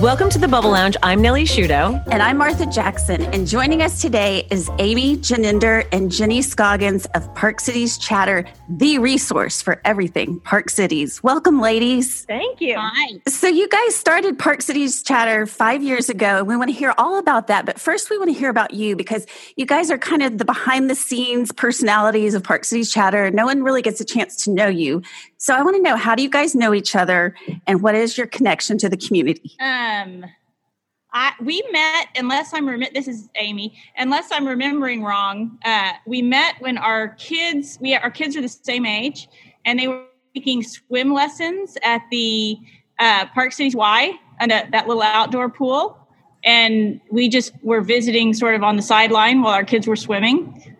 Welcome to the Bubble Lounge. I'm Nellie Shudo. And I'm Martha Jackson. And joining us today is Amy Genender and Jenni Scoggins of Park Cities Chatter, the resource for everything Park Cities. Welcome, ladies. Thank you. Hi. So, you guys started Park Cities Chatter five years ago, and we want to hear all about that. But first, we want to hear about you because you guys are kind of the behind the scenes personalities of Park Cities Chatter. No one really gets a chance to know you. So, I want to know how do you guys know each other and what is your connection to the community? Um, I we met unless I'm rem- this is Amy unless I'm remembering wrong. Uh, we met when our kids we our kids are the same age and they were taking swim lessons at the uh, Park Cities Y and that little outdoor pool, and we just were visiting sort of on the sideline while our kids were swimming.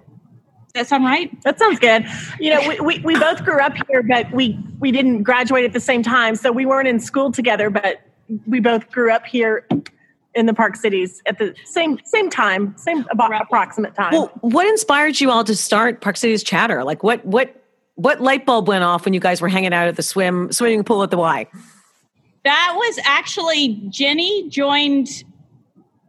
Does that sound right? That sounds good. You know, we, we, we both grew up here, but we, we didn't graduate at the same time. So we weren't in school together, but we both grew up here in the Park Cities at the same same time, same about approximate time. Well, what inspired you all to start Park Cities Chatter? Like, what what what light bulb went off when you guys were hanging out at the swim swimming pool at the Y? That was actually Jenni joined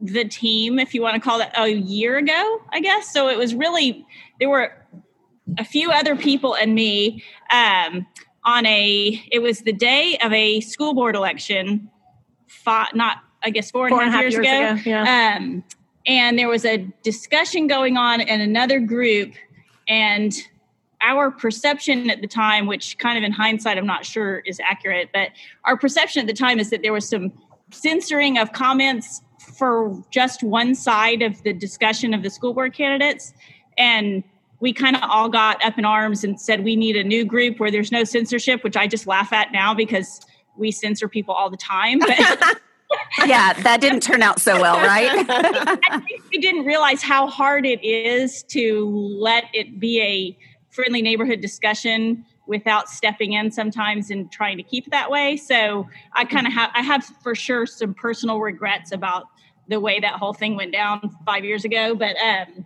the team, if you want to call it, a year ago, I guess. So it was really there were a few other people and me um, on a. It was the day of a school board election. Five, not I guess four and a half years, ago. yeah. Um, and there was a discussion going on in another group, and our perception at the time, which kind of in hindsight, I'm not sure is accurate, but our perception at the time is that there was some censoring of comments for just one side of the discussion of the school board candidates. And we kind of all got up in arms and said, we need a new group where there's no censorship, which I just laugh at now because we censor people all the time. But yeah, that didn't turn out so well, right? I think we didn't realize how hard it is to let it be a friendly neighborhood discussion without stepping in sometimes and trying to keep it that way. So I kind of have I have for sure some personal regrets about the way that whole thing went down five years ago. But um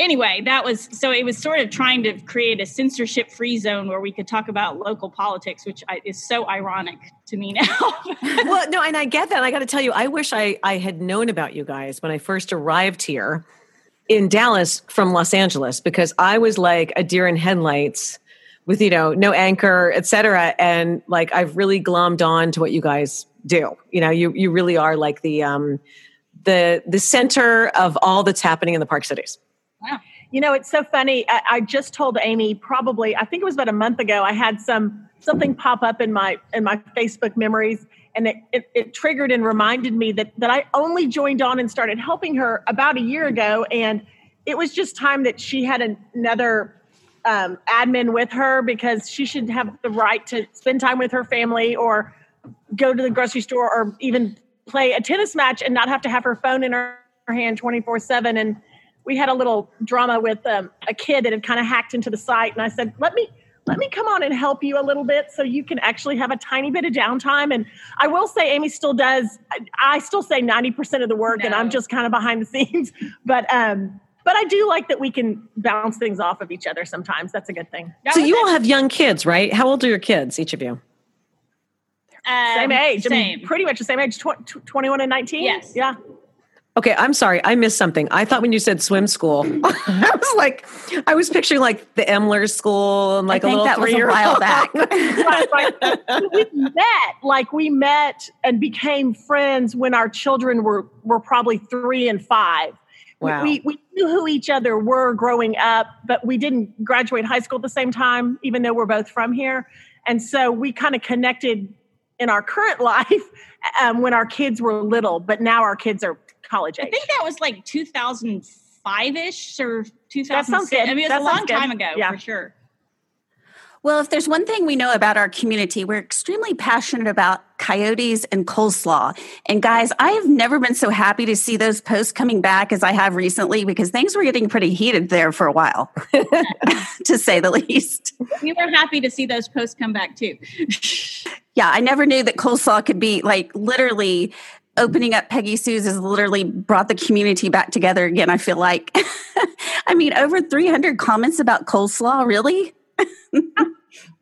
anyway, that was so it was sort of trying to create a censorship free zone where we could talk about local politics, which I, is so ironic to me now. well, no, and I get that. I got to tell you, I wish I I had known about you guys when I first arrived here in Dallas from Los Angeles because I was like a deer in headlights with you know no anchor, et cetera, and like I've really glommed on to what you guys do. You know, you you really are like the um the the center of all that's happening in the park cities. Wow. You know, it's so funny. I, I just told Amy probably I think it was about a month ago. I had some something pop up in my in my Facebook memories, and it, it, it triggered and reminded me that that I only joined on and started helping her about a year ago, and it was just time that she had an, another um, admin with her because she should have the right to spend time with her family or go to the grocery store or even play a tennis match and not have to have her phone in her, her hand 24 7 and we had a little drama with um, a kid that had kind of hacked into the site and i said let me let me come on and help you a little bit so you can actually have a tiny bit of downtime and i will say amy still does i, I still say 90% of the work and i'm just kind of behind the scenes but um but i do like that we can bounce things off of each other sometimes that's a good thing That So you it. all have young kids, right? How old are your kids, each of you? Um, same age I mean, Same. pretty much the same age tw- tw- 21 and 19 Yes. yeah Okay, I'm sorry. I missed something. I thought when you said swim school, I was like, I was picturing like the Emler school and like I a think little that was a three-year-old. while back. right, right. we met like we met and became friends when our children were were probably three and five. Wow. We, we knew who each other were growing up, but we didn't graduate high school at the same time, even though we're both from here. And so we kind of connected in our current life um, when our kids were little, but now our kids are college age. I think that was like 2005 ish or 2006. sounds good. I mean, it's That a long good. time ago Yeah. for sure. Well, if there's one thing we know about our community, we're extremely passionate about coyotes and coleslaw. And guys, I have never been so happy to see those posts coming back as I have recently because things were getting pretty heated there for a while, to say the least. We were happy to see those posts come back too. Yeah, I never knew that coleslaw could be like literally opening up Peggy Sue's has literally brought the community back together again. I feel like, I mean, over 300 comments about coleslaw, really?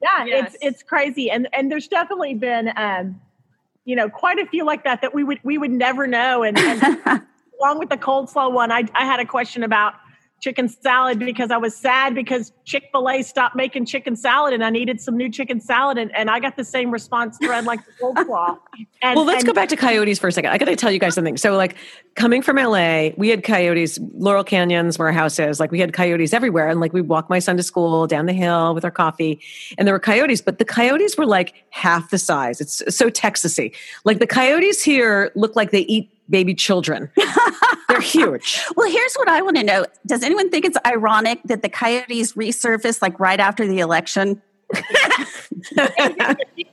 Yeah Yes. it's it's crazy and and there's definitely been um you know, quite a few like that that we would we would never know. And, and along with the cold slaw one, I, I had a question about chicken salad because I was sad because Chick fil A stopped making chicken salad and I needed some new chicken salad. And, and I got the same response thread like the cold slaw. And, well, let's and, go back to coyotes for a second. I got to tell you guys something. So, like, coming from LA, we had coyotes, Laurel Canyons, where our house is. Like, we had coyotes everywhere. And, like, we'd walk my son to school down the hill with our coffee, and there were coyotes, but the coyotes were like half the size. It's so Texasy. Like, the coyotes here look like they eat baby children. They're huge. well, here's what I want to know. Does anyone think it's ironic that the coyotes resurfaced like right after the election?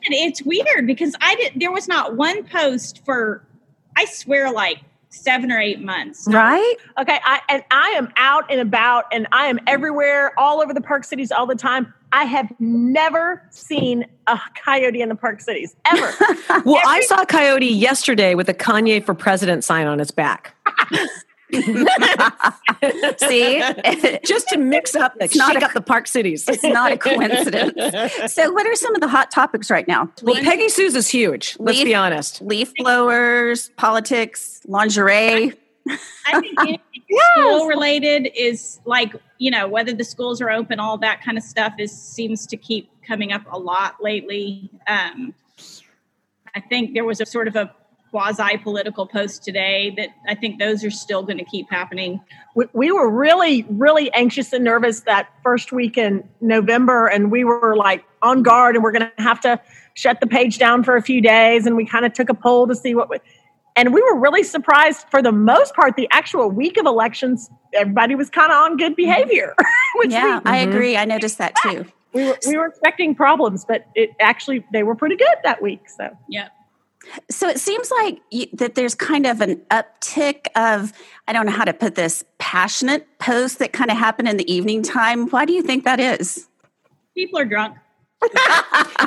it's weird because I did there was not one post for I swear like seven or eight months. Right? Okay. I and I am out and about and I am everywhere, all over the park cities all the time. I have never seen a coyote in the park cities ever. well, Every- I saw a coyote yesterday with a Kanye for president sign on its back. See, just to mix up, it's not a, up the park cities. It's not a coincidence. So, what are some of the hot topics right now? Well, Peggy Sue's is huge. Let's be honest. Leaf blowers, politics, lingerie. I think yes. school related is like you know whether the schools are open, all that kind of stuff is seems to keep coming up a lot lately. Um, I think there was a sort of a quasi political post today that I think those are still going to keep happening. We, we, were really, really anxious and nervous that first week in November, and we were like on guard, and we're going to have to shut the page down for a few days. And we kind of took a poll to see what. We, and we were really surprised for the most part, the actual week of elections, everybody was kind of on good behavior. yeah, we, I agree. I noticed that too. We were, we were expecting problems, but it actually, they were pretty good that week. So, yeah. So it seems like you, that there's kind of an uptick of, I don't know how to put this, passionate posts that kind of happen in the evening time. Why do you think that is? People are drunk.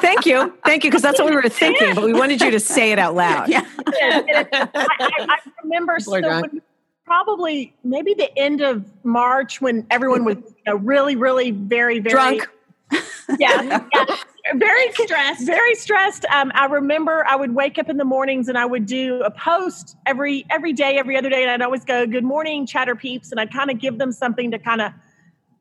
Thank you. Thank you. Because that's what we were thinking, but we wanted you to say it out loud. Yeah. I, I, I, remember so when, probably maybe the end of March when everyone was you know, really, really very, very drunk. Yeah, yeah. Very stressed. Very stressed. Um, I remember I would wake up in the mornings and I would do a post every every day, every other day, and I'd always go, "Good morning, chatter peeps," and I'd kind of give them something to kind of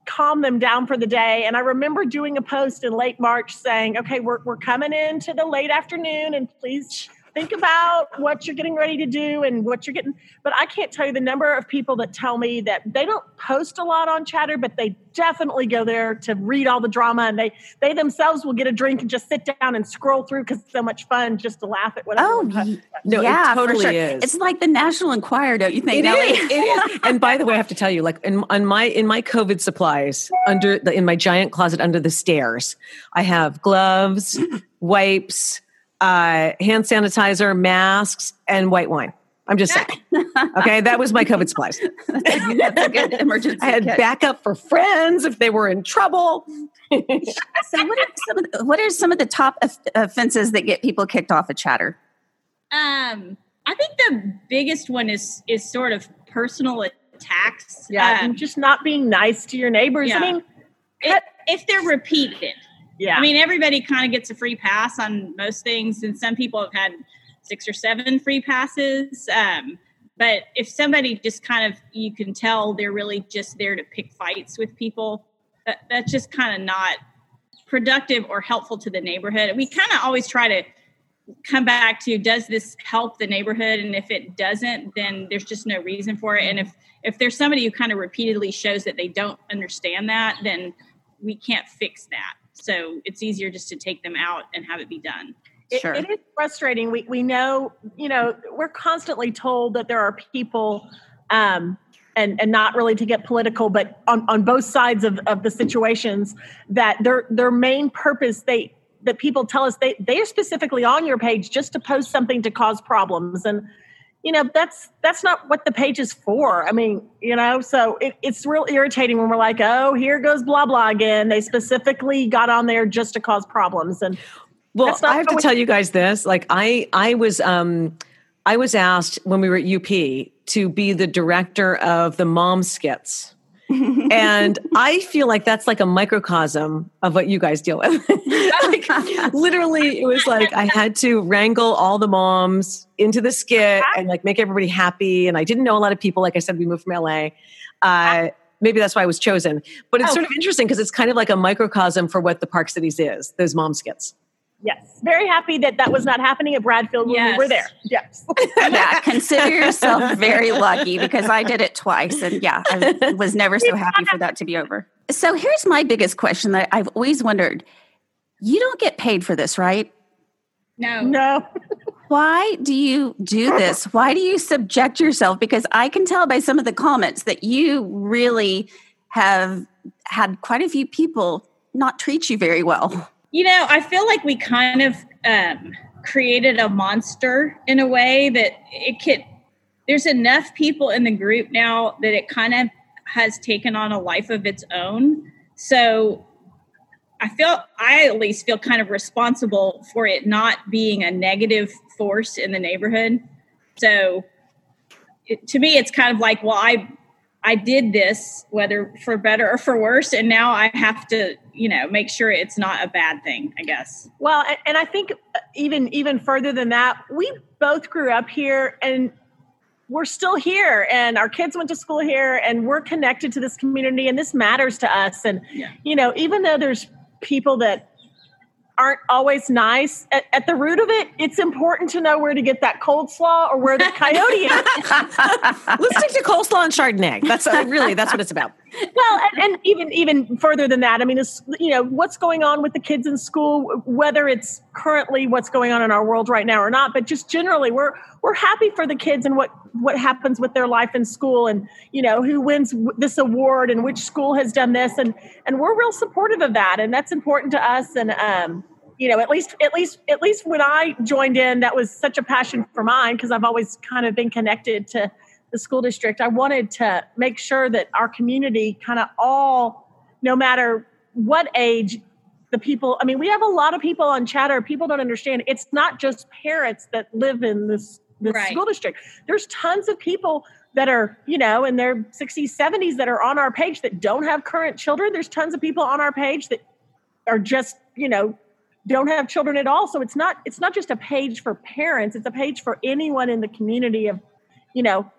calm them down for the day. And I remember doing a post in late March saying, okay, we're, we're coming into the late afternoon and please think about what you're getting ready to do and what you're getting. But I can't tell you the number of people that tell me that they don't post a lot on Chatter, but they definitely go there to read all the drama, and they they themselves will get a drink and just sit down and scroll through because it's so much fun just to laugh at whatever. Oh, no, yeah, it totally sure. is. It's like the National Enquirer, don't you think? It is. It is. and by the way, I have to tell you, like in on my in my COVID supplies under the in my giant closet under the stairs, I have gloves, wipes uh, hand sanitizer, masks, and white wine. I'm just saying. okay, that was my COVID supplies. That's a good emergency. I had kit. backup for friends if they were in trouble. so, what are some of the, what are some of the top offenses that get people kicked off of Chatter? Um, I think the biggest one is is sort of personal attacks. Yeah, um, just not being nice to your neighbors. Yeah. I mean, if, if they're repeated, yeah. I mean, everybody kind of gets a free pass on most things, and some people have had six or seven free passes. Um, but if somebody just kind of, you can tell they're really just there to pick fights with people, that, that's just kind of not productive or helpful to the neighborhood. We kind of always try to come back to does this help the neighborhood and if it doesn't then there's just no reason for it and if if there's somebody who kind of repeatedly shows that they don't understand that then we can't fix that so it's easier just to take them out and have it be done. It, sure. it is frustrating. We we know, you know, we're constantly told that there are people um, and and not really to get political, but on, on both sides of, of the situations that their their main purpose they that people tell us they they are specifically on your page just to post something to cause problems and you know that's that's not what the page is for. I mean you know so it, it's real irritating when we're like oh here goes blah blah again. They specifically got on there just to cause problems. And well i have to tell you guys this. Like i i was um i was asked when we were at up to be the director of the mom skits and I feel like that's like a microcosm of what you guys deal with. like, literally, it was like I had to wrangle all the moms into the skit and like make everybody happy. And I didn't know a lot of people. Like I said, we moved from LA. Uh, maybe that's why I was chosen. But it's oh. sort of interesting because it's kind of like a microcosm for what the Park Cities is, those mom skits. Yes. Very happy that that was not happening at Bradfield when yes. we were there. Yes. yeah. Consider yourself very lucky because I did it twice. And yeah, I was never so happy for that to be over. So here's my biggest question that I've always wondered you don't get paid for this, right? No. No. Why do you do this? Why do you subject yourself? Because I can tell by some of the comments that you really have had quite a few people not treat you very well. You know, I feel like we kind of um, created a monster in a way that it could. There's enough people in the group now that it kind of has taken on a life of its own. So I feel I at least feel kind of responsible for it not being a negative force in the neighborhood. So it, to me, it's kind of like, well, I I did this, whether for better or for worse, and now I have to, you know, make sure it's not a bad thing. I guess. Well, and I think uh, even even further than that, we both grew up here, and we're still here, and our kids went to school here, and we're connected to this community, and this matters to us. And yeah. you know, even though there's people that aren't always nice. At, at, the root of it, it's important to know where to get that cold slaw or where the coyote is. Let's stick to coleslaw and Chardonnay. That's uh, really that's what it's about. Well, and, and, even even further than that, I mean, it's, you know, what's going on with the kids in school, whether it's currently what's going on in our world right now or not, but just generally, we're we're happy for the kids and what what happens with their life in school, and you know, who wins this award and which school has done this, and and we're real supportive of that, and that's important to us, and um, you know, at least at least at least when I joined in, that was such a passion for mine because I've always kind of been connected to the school district. I wanted to make sure that our community kind of all, no matter what age, the people. I mean, we have a lot of people on chatter. People don't understand. It's not just parents that live in this this right. school district. There's tons of people that are, you know, in their 60s, 70s that are on our page that don't have current children. There's tons of people on our page that are just, you know, don't have children at all so it's not it's not just a page for parents it's a page for anyone in the community of you know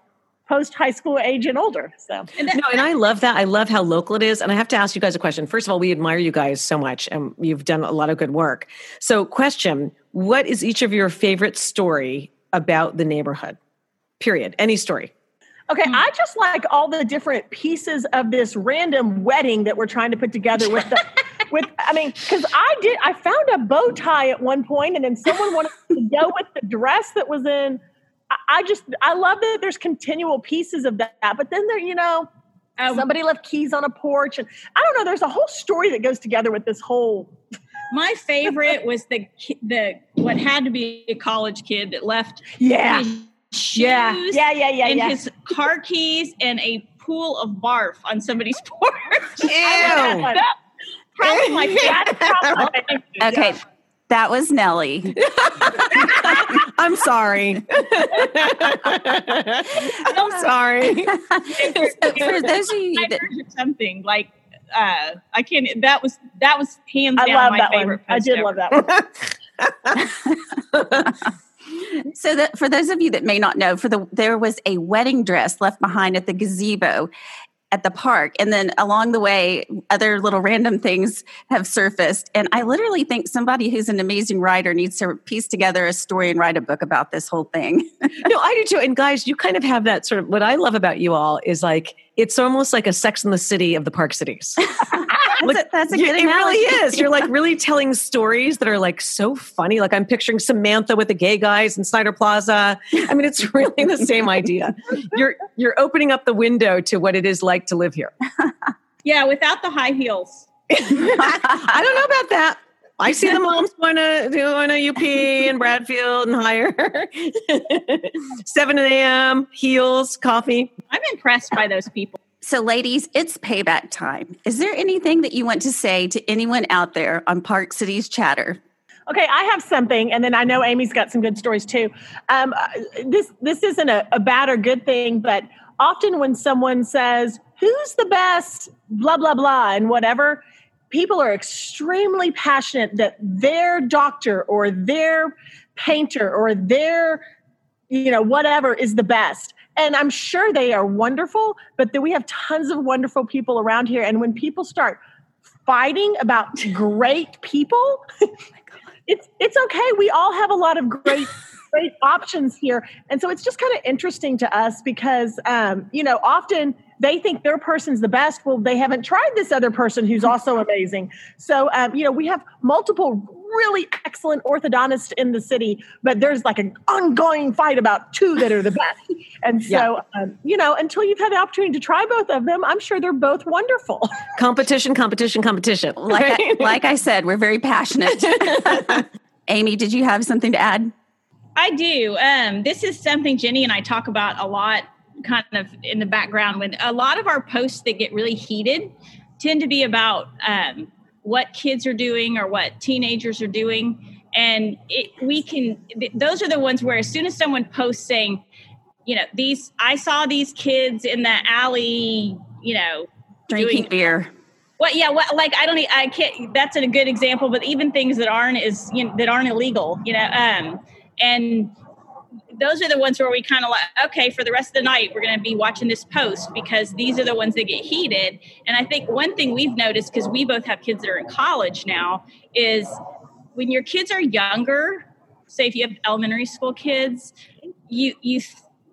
post high school age and older so. And, no, and i love that. I love how local it is and i have to ask you guys a question. First of all we admire you guys so much and you've done a lot of good work. So question what is each of your favorite story about the neighborhood? Period. Any story. Okay, mm. I just like all the different pieces of this random wedding that we're trying to put together with the with I mean, because I did I found a bow tie at one point and then someone wanted to go with the dress that was in I, I just I love that there's continual pieces of that, but then there, you know, um, somebody left keys on a porch and I don't know, there's a whole story that goes together with this whole my favorite was the the what had to be a college kid that left yeah shoes yeah, yeah, yeah, yeah, and yeah. his car keys and a pool of barf on somebody's porch. Ew. that, probably my favorite. okay. That was Nellie. I'm sorry. I'm sorry. For those of you that something like uh, I can't. That was that was hands down I love my that favorite. One. I did love that one. so that for those of you that may not know for the there was a wedding dress left behind at the gazebo at the park. And then along the way other little random things have surfaced. And i literally think somebody who's an amazing writer needs to piece together a story and write a book about this whole thing. No i do too. And guys you kind of have that sort of what i love about you all is like it's almost like a sex in the city of the park cities that's, a, that's a good It really is. You're like really telling stories that are like so funny. Like I'm picturing Samantha with the gay guys in Snyder Plaza. I mean, it's really the same idea. You're you're opening up the window to what it is like to live here. Yeah, without the high heels. I don't know about that. I see the moms going to doing a UP in Bradfield and higher. 7 a.m. heels, coffee. I'm impressed by those people. So, ladies, it's payback time. Is there anything that you want to say to anyone out there on Park Cities Chatter? Okay, I have something, and then I know Amy's got some good stories too. Um, uh, this this isn't a, a bad or good thing, but often when someone says, Who's the best, blah, blah, blah, and whatever, people are extremely passionate that their doctor or their painter or their, you know, whatever is the best. And I'm sure they are wonderful, but then we have tons of wonderful people around here. And when people start fighting about great people, it's it's okay. We all have a lot of great great options here. And so it's just kind of interesting to us because, um, you know, often they think their person's the best. Well, they haven't tried this other person who's also amazing. So, um, you know, we have multiple really excellent orthodontists in the city, but there's like an ongoing fight about two that are the best. And so, yeah. um, you know, until you've had the opportunity to try both of them, I'm sure they're both wonderful. Competition, competition, competition. Like, I, like I said, we're very passionate. Amy, did you have something to add? I do. Um, this is something Jenni and I talk about a lot, kind of in the background. When a lot of our posts that get really heated tend to be about um, what kids are doing or what teenagers are doing, and it, we can. Th- those are the ones where as soon as someone posts saying, you know, these I saw these kids in the alley, you know, drinking doing, beer. Well, yeah, well, like I don't, I can't. That's a good example, but even things that aren't is you know, that aren't illegal, you know. Um, and those are the ones where we kind of like okay for the rest of the night we're going to be watching this post because these are the ones that get heated and i think one thing we've noticed because we both have kids that are in college now is when your kids are younger say if you have elementary school kids you you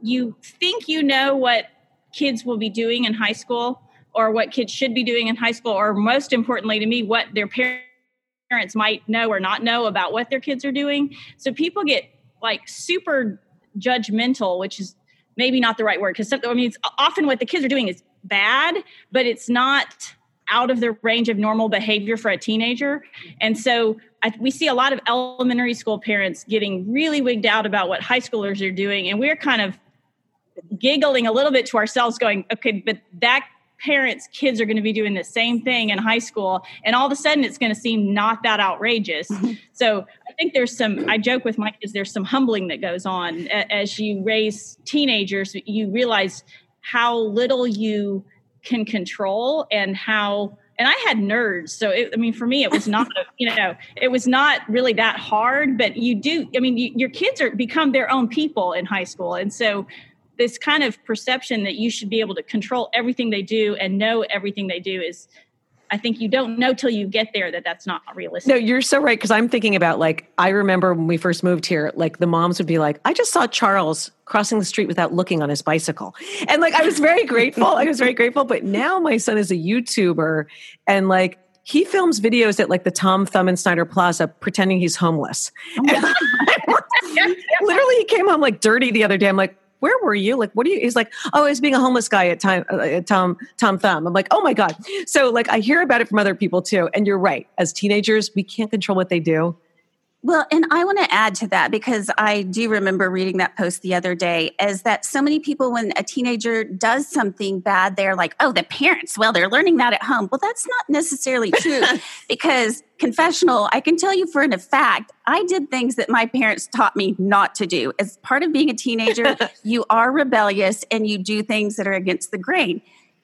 you think you know what kids will be doing in high school or what kids should be doing in high school or most importantly to me what their parents might know or not know about what their kids are doing so people get like super judgmental, which is maybe not the right word because I mean, often what the kids are doing is bad, but it's not out of the range of normal behavior for a teenager. And so I, we see a lot of elementary school parents getting really wigged out about what high schoolers are doing. And we're kind of giggling a little bit to ourselves, going, okay, but that parents' kids are going to be doing the same thing in high school, and all of a sudden it's going to seem not that outrageous. So I think there's some. I joke with Mike is there's some humbling that goes on as you raise teenagers. You realize how little you can control and how and I had nerds. So, it, I mean, for me, it was not, you know, it was not really that hard, but you do, I mean, you, your kids are become their own people in high school. And so this kind of perception that you should be able to control everything they do and know everything they do is I think you don't know till you get there that that's not realistic. No, you're so right. Cause I'm thinking about like, I remember when we first moved here, like the moms would be like, I just saw Charles crossing the street without looking on his bicycle. And like, I was very grateful. I was very grateful. But now my son is a YouTuber and like, he films videos at like the Tom Thumb and Snyder Plaza pretending he's homeless. Oh literally, he came home like dirty the other day. I'm like, where were you? Like, what are you? He's like, oh, I was being a homeless guy at time uh, at Tom Tom Thumb. I'm like, oh my god. So like, I hear about it from other people too. And you're right. As teenagers, we can't control what they do. Well, and I want to add to that because I do remember reading that post the other day is that so many people, when a teenager does something bad, they're like, oh, the parents, well, they're learning that at home. Well, that's not necessarily true because confessional, I can tell you for a fact, I did things that my parents taught me not to do. As part of being a teenager, you are rebellious and you do things that are against the grain.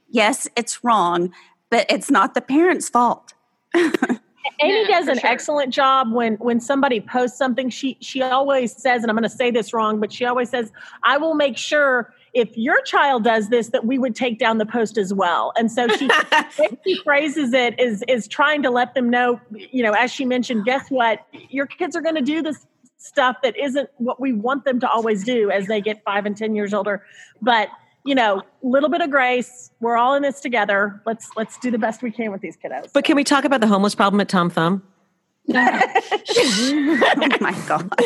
Yes, it's wrong, but it's not the parents' fault. Amy yeah, does an sure. excellent job when when somebody posts something. She she always says, and I'm going to say this wrong, but she always says, "I will make sure if your child does this that we would take down the post as well." And so she she phrases it is is trying to let them know, you know, as she mentioned, guess what? Your kids are going to do this stuff that isn't what we want them to always do as they get 5 and 10 years older. But you know, little bit of grace. We're all in this together. Let's let's do the best we can with these kiddos. But can we talk about the homeless problem at Tom Thumb? oh my god.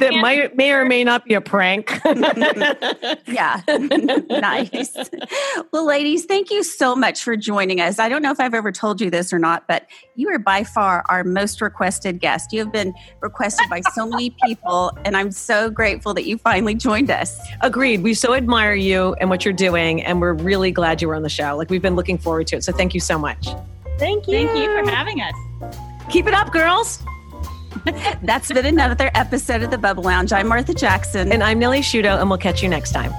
That might may or may not be a prank. Yeah. Nice. Well ladies thank you so much for joining us. I don't know if i've ever told you this or not but you are by far our most requested guest. You have been requested by so many people and i'm so grateful that you finally joined us. Agreed. We so admire you and what you're doing and we're really glad you were on the show. Like we've been looking forward to it. So thank you so much. Thank you thank you for having us Keep it up, girls. That's been another episode of the Bubble Lounge. I'm Martha Jackson. And I'm Nellie Shudo, and we'll catch you next time.